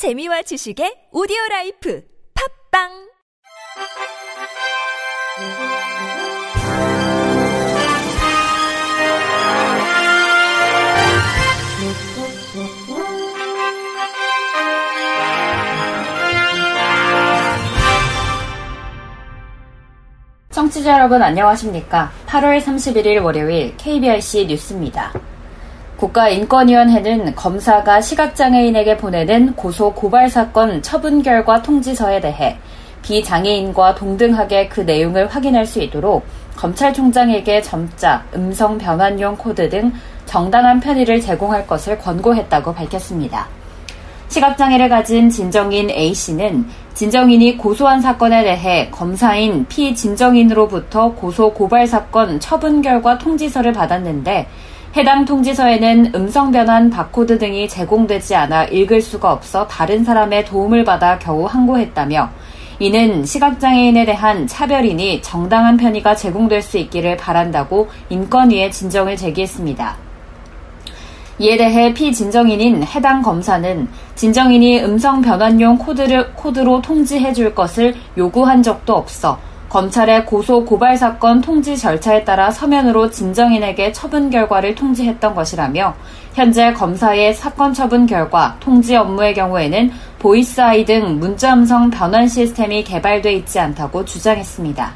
재미와 지식의 오디오 라이프 팝빵 청취자 여러분 안녕하십니까? 8월 31일 월요일 KBRC 뉴스입니다. 국가인권위원회는 검사가 시각장애인에게 보내는 고소 고발 사건 처분 결과 통지서에 대해 비장애인과 동등하게 그 내용을 확인할 수 있도록 검찰총장에게 점자, 음성 변환용 코드 등 정당한 편의를 제공할 것을 권고했다고 밝혔습니다. 시각장애를 가진 진정인 A씨는 진정인이 고소한 사건에 대해 검사인 피진정인으로부터 고소 고발 사건 처분 결과 통지서를 받았는데 해당 통지서에는 음성 변환 바코드 등이 제공되지 않아 읽을 수가 없어 다른 사람의 도움을 받아 겨우 항고했다며 이는 시각장애인에 대한 차별이니 정당한 편의가 제공될 수 있기를 바란다고 인권위에 진정을 제기했습니다. 이에 대해 피진정인인 해당 검사는 진정인이 음성 변환용 코드를, 코드로 통지해 줄 것을 요구한 적도 없어 검찰의 고소 고발 사건 통지 절차에 따라 서면으로 진정인에게 처분 결과를 통지했던 것이라며 현재 검사의 사건 처분 결과 통지 업무의 경우에는 보이스 아이 등 문자 음성 변환 시스템이 개발돼 있지 않다고 주장했습니다.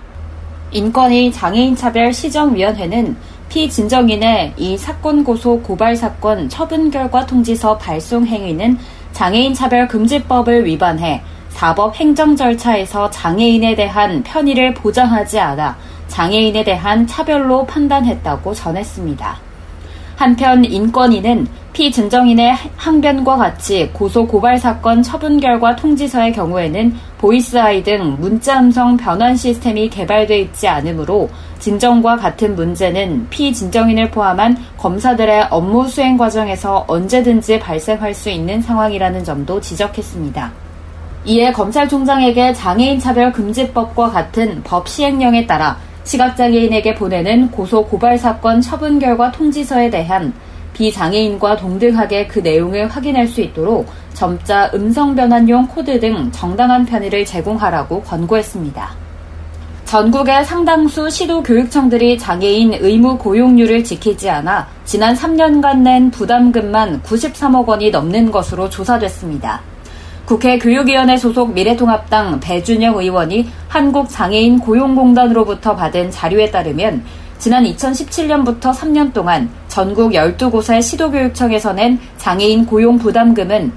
인권위 장애인 차별 시정위원회는 피진정인의 이 사건 고소 고발 사건 처분 결과 통지서 발송 행위는 장애인 차별 금지법을 위반해 사법 행정 절차에서 장애인에 대한 편의를 보장하지 않아 장애인에 대한 차별로 판단했다고 전했습니다. 한편 인권위는 피진정인의 항변과 같이 고소 고발 사건 처분 결과 통지서의 경우에는 보이스 아이 등 문자 음성 변환 시스템이 개발돼 있지 않으므로 진정과 같은 문제는 피진정인을 포함한 검사들의 업무 수행 과정에서 언제든지 발생할 수 있는 상황이라는 점도 지적했습니다. 이에 검찰총장에게 장애인 차별 금지법과 같은 법 시행령에 따라 시각장애인에게 보내는 고소 고발 사건 처분 결과 통지서에 대한 비장애인과 동등하게 그 내용을 확인할 수 있도록 점자 음성 변환용 코드 등 정당한 편의를 제공하라고 권고했습니다. 전국의 상당수 시도 교육청들이 장애인 의무 고용률을 지키지 않아 지난 3년간 낸 부담금만 93억 원이 넘는 것으로 조사됐습니다. 국회 교육위원회 소속 미래통합당 배준영 의원이 한국장애인 고용공단으로부터 받은 자료에 따르면 지난 2017년부터 3년 동안 전국 12곳의 시도교육청에서 낸 장애인 고용 부담금은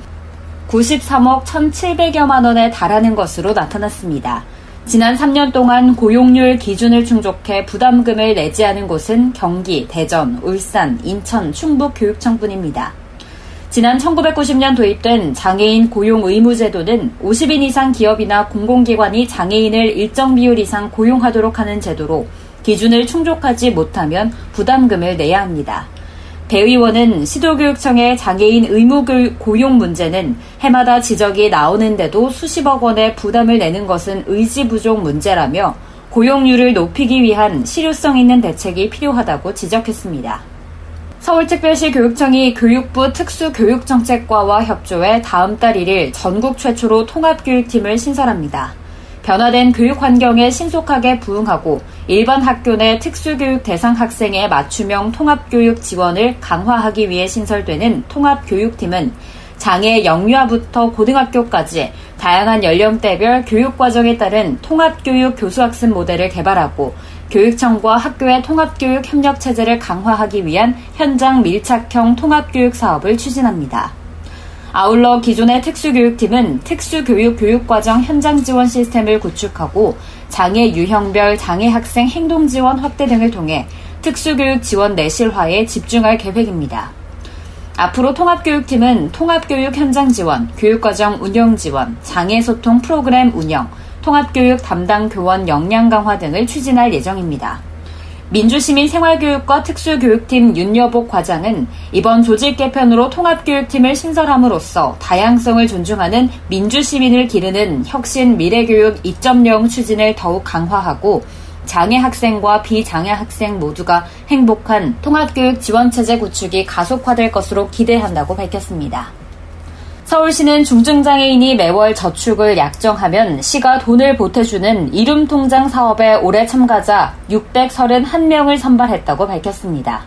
93억 1,700여만 원에 달하는 것으로 나타났습니다. 지난 3년 동안 고용률 기준을 충족해 부담금을 내지 않은 곳은 경기, 대전, 울산, 인천, 충북 교육청뿐입니다. 지난 1990년 도입된 장애인 고용 의무 제도는 50인 이상 기업이나 공공기관이 장애인을 일정 비율 이상 고용하도록 하는 제도로 기준을 충족하지 못하면 부담금을 내야 합니다. 배 의원은 시도교육청의 장애인 의무 고용 문제는 해마다 지적이 나오는데도 수십억 원의 부담을 내는 것은 의지 부족 문제라며 고용률을 높이기 위한 실효성 있는 대책이 필요하다고 지적했습니다. 서울특별시 교육청이 교육부 특수교육정책과와 협조해 다음 달 1일 전국 최초로 통합교육팀을 신설합니다. 변화된 교육 환경에 신속하게 부응하고 일반 학교 내 특수교육 대상 학생의 맞춤형 통합교육 지원을 강화하기 위해 신설되는 통합교육팀은 장애 영유아부터 고등학교까지 다양한 연령대별 교육과정에 따른 통합교육 교수학습 모델을 개발하고 교육청과 학교의 통합교육 협력 체제를 강화하기 위한 현장 밀착형 통합교육 사업을 추진합니다. 아울러 기존의 특수교육팀은 특수교육 교육과정 현장 지원 시스템을 구축하고 장애 유형별 장애 학생 행동 지원 확대 등을 통해 특수교육 지원 내실화에 집중할 계획입니다. 앞으로 통합교육팀은 통합교육 현장 지원, 교육과정 운영 지원, 장애 소통 프로그램 운영, 통합교육 담당 교원 역량 강화 등을 추진할 예정입니다. 민주시민 생활교육과 특수교육팀 윤여복 과장은 이번 조직 개편으로 통합교육팀을 신설함으로써 다양성을 존중하는 민주시민을 기르는 혁신 미래교육 2.0 추진을 더욱 강화하고 장애 학생과 비장애 학생 모두가 행복한 통합교육 지원체제 구축이 가속화될 것으로 기대한다고 밝혔습니다. 서울시는 중증장애인이 매월 저축을 약정하면 시가 돈을 보태주는 이름통장 사업에 올해 참가자 631명을 선발했다고 밝혔습니다.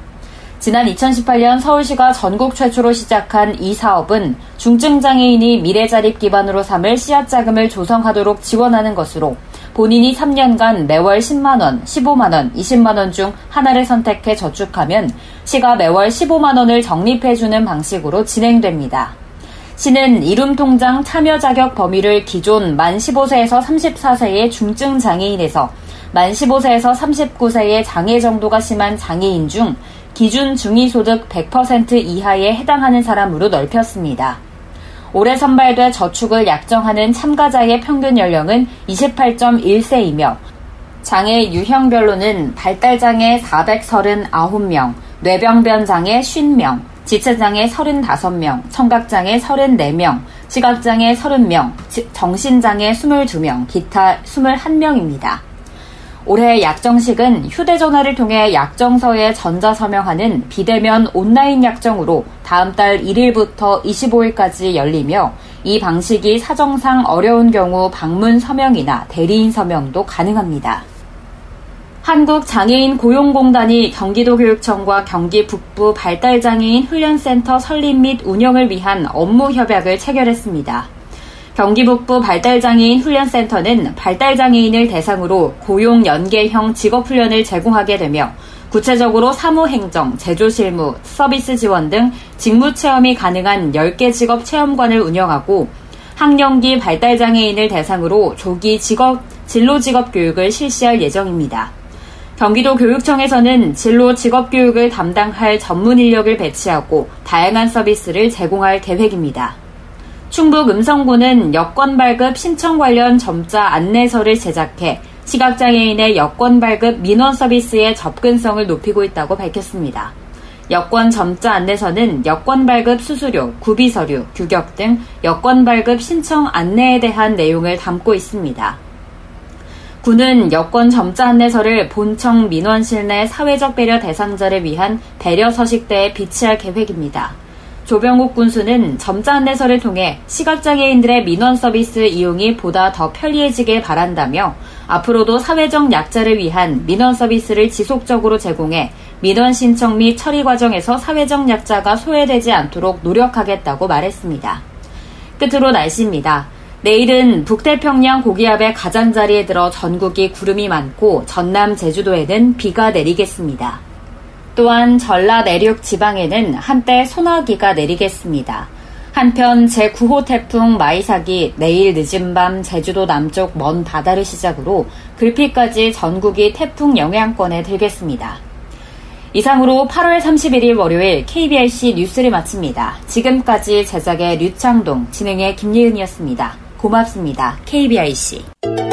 지난 2018년 서울시가 전국 최초로 시작한 이 사업은 중증장애인이 미래자립 기반으로 삼을 씨앗 자금을 조성하도록 지원하는 것으로 본인이 3년간 매월 10만원, 15만원, 20만원 중 하나를 선택해 저축하면 시가 매월 15만원을 적립해주는 방식으로 진행됩니다. 시는 이룸통장 참여 자격 범위를 기존 만 15세에서 34세의 중증 장애인에서 만 15세에서 39세의 장애 정도가 심한 장애인 중 기준 중위소득 100% 이하에 해당하는 사람으로 넓혔습니다. 올해 선발돼 저축을 약정하는 참가자의 평균 연령은 28.1세이며 장애 유형별로는 발달장애 439명, 뇌병변 장애 50명, 지체장애 35명, 청각장애 34명, 시각장애 30명, 정신장애 22명, 기타 21명입니다. 올해 약정식은 휴대전화를 통해 약정서에 전자서명하는 비대면 온라인 약정으로 다음 달 1일부터 25일까지 열리며 이 방식이 사정상 어려운 경우 방문 서명이나 대리인 서명도 가능합니다. 한국장애인 고용공단이 경기도 교육청과 경기 북부 발달장애인 훈련센터 설립 및 운영을 위한 업무 협약을 체결했습니다. 경기 북부 발달장애인 훈련센터는 발달장애인을 대상으로 고용 연계형 직업훈련을 제공하게 되며 구체적으로 사무행정, 제조실무, 서비스 지원 등 직무 체험이 가능한 10개 직업 체험관을 운영하고 학령기 발달장애인을 대상으로 조기 직업, 진로 직업 교육을 실시할 예정입니다. 경기도 교육청에서는 진로 직업 교육을 담당할 전문 인력을 배치하고 다양한 서비스를 제공할 계획입니다. 충북 음성구는 여권 발급 신청 관련 점자 안내서를 제작해 시각장애인의 여권 발급 민원 서비스의 접근성을 높이고 있다고 밝혔습니다. 여권 점자 안내서는 여권 발급 수수료, 구비 서류, 규격 등 여권 발급 신청 안내에 대한 내용을 담고 있습니다. 군은 여권 점자 안내서를 본청 민원실 내 사회적 배려 대상자를 위한 배려 서식대에 비치할 계획입니다. 조병욱 군수는 점자 안내서를 통해 시각장애인들의 민원 서비스 이용이 보다 더 편리해지길 바란다며 앞으로도 사회적 약자를 위한 민원 서비스를 지속적으로 제공해 민원 신청 및 처리 과정에서 사회적 약자가 소외되지 않도록 노력하겠다고 말했습니다. 끝으로 날씨입니다. 내일은 북태평양 고기압의 가장자리에 들어 전국이 구름이 많고 전남 제주도에는 비가 내리겠습니다. 또한 전라 내륙 지방에는 한때 소나기가 내리겠습니다. 한편 제9호 태풍 마이삭이 내일 늦은 밤 제주도 남쪽 먼 바다를 시작으로 글피까지 전국이 태풍 영향권에 들겠습니다. 이상으로 8월 31일 월요일 KBRC 뉴스를 마칩니다. 지금까지 제작의 류창동, 진행의 김예은이었습니다. 고맙습니다. KBIC.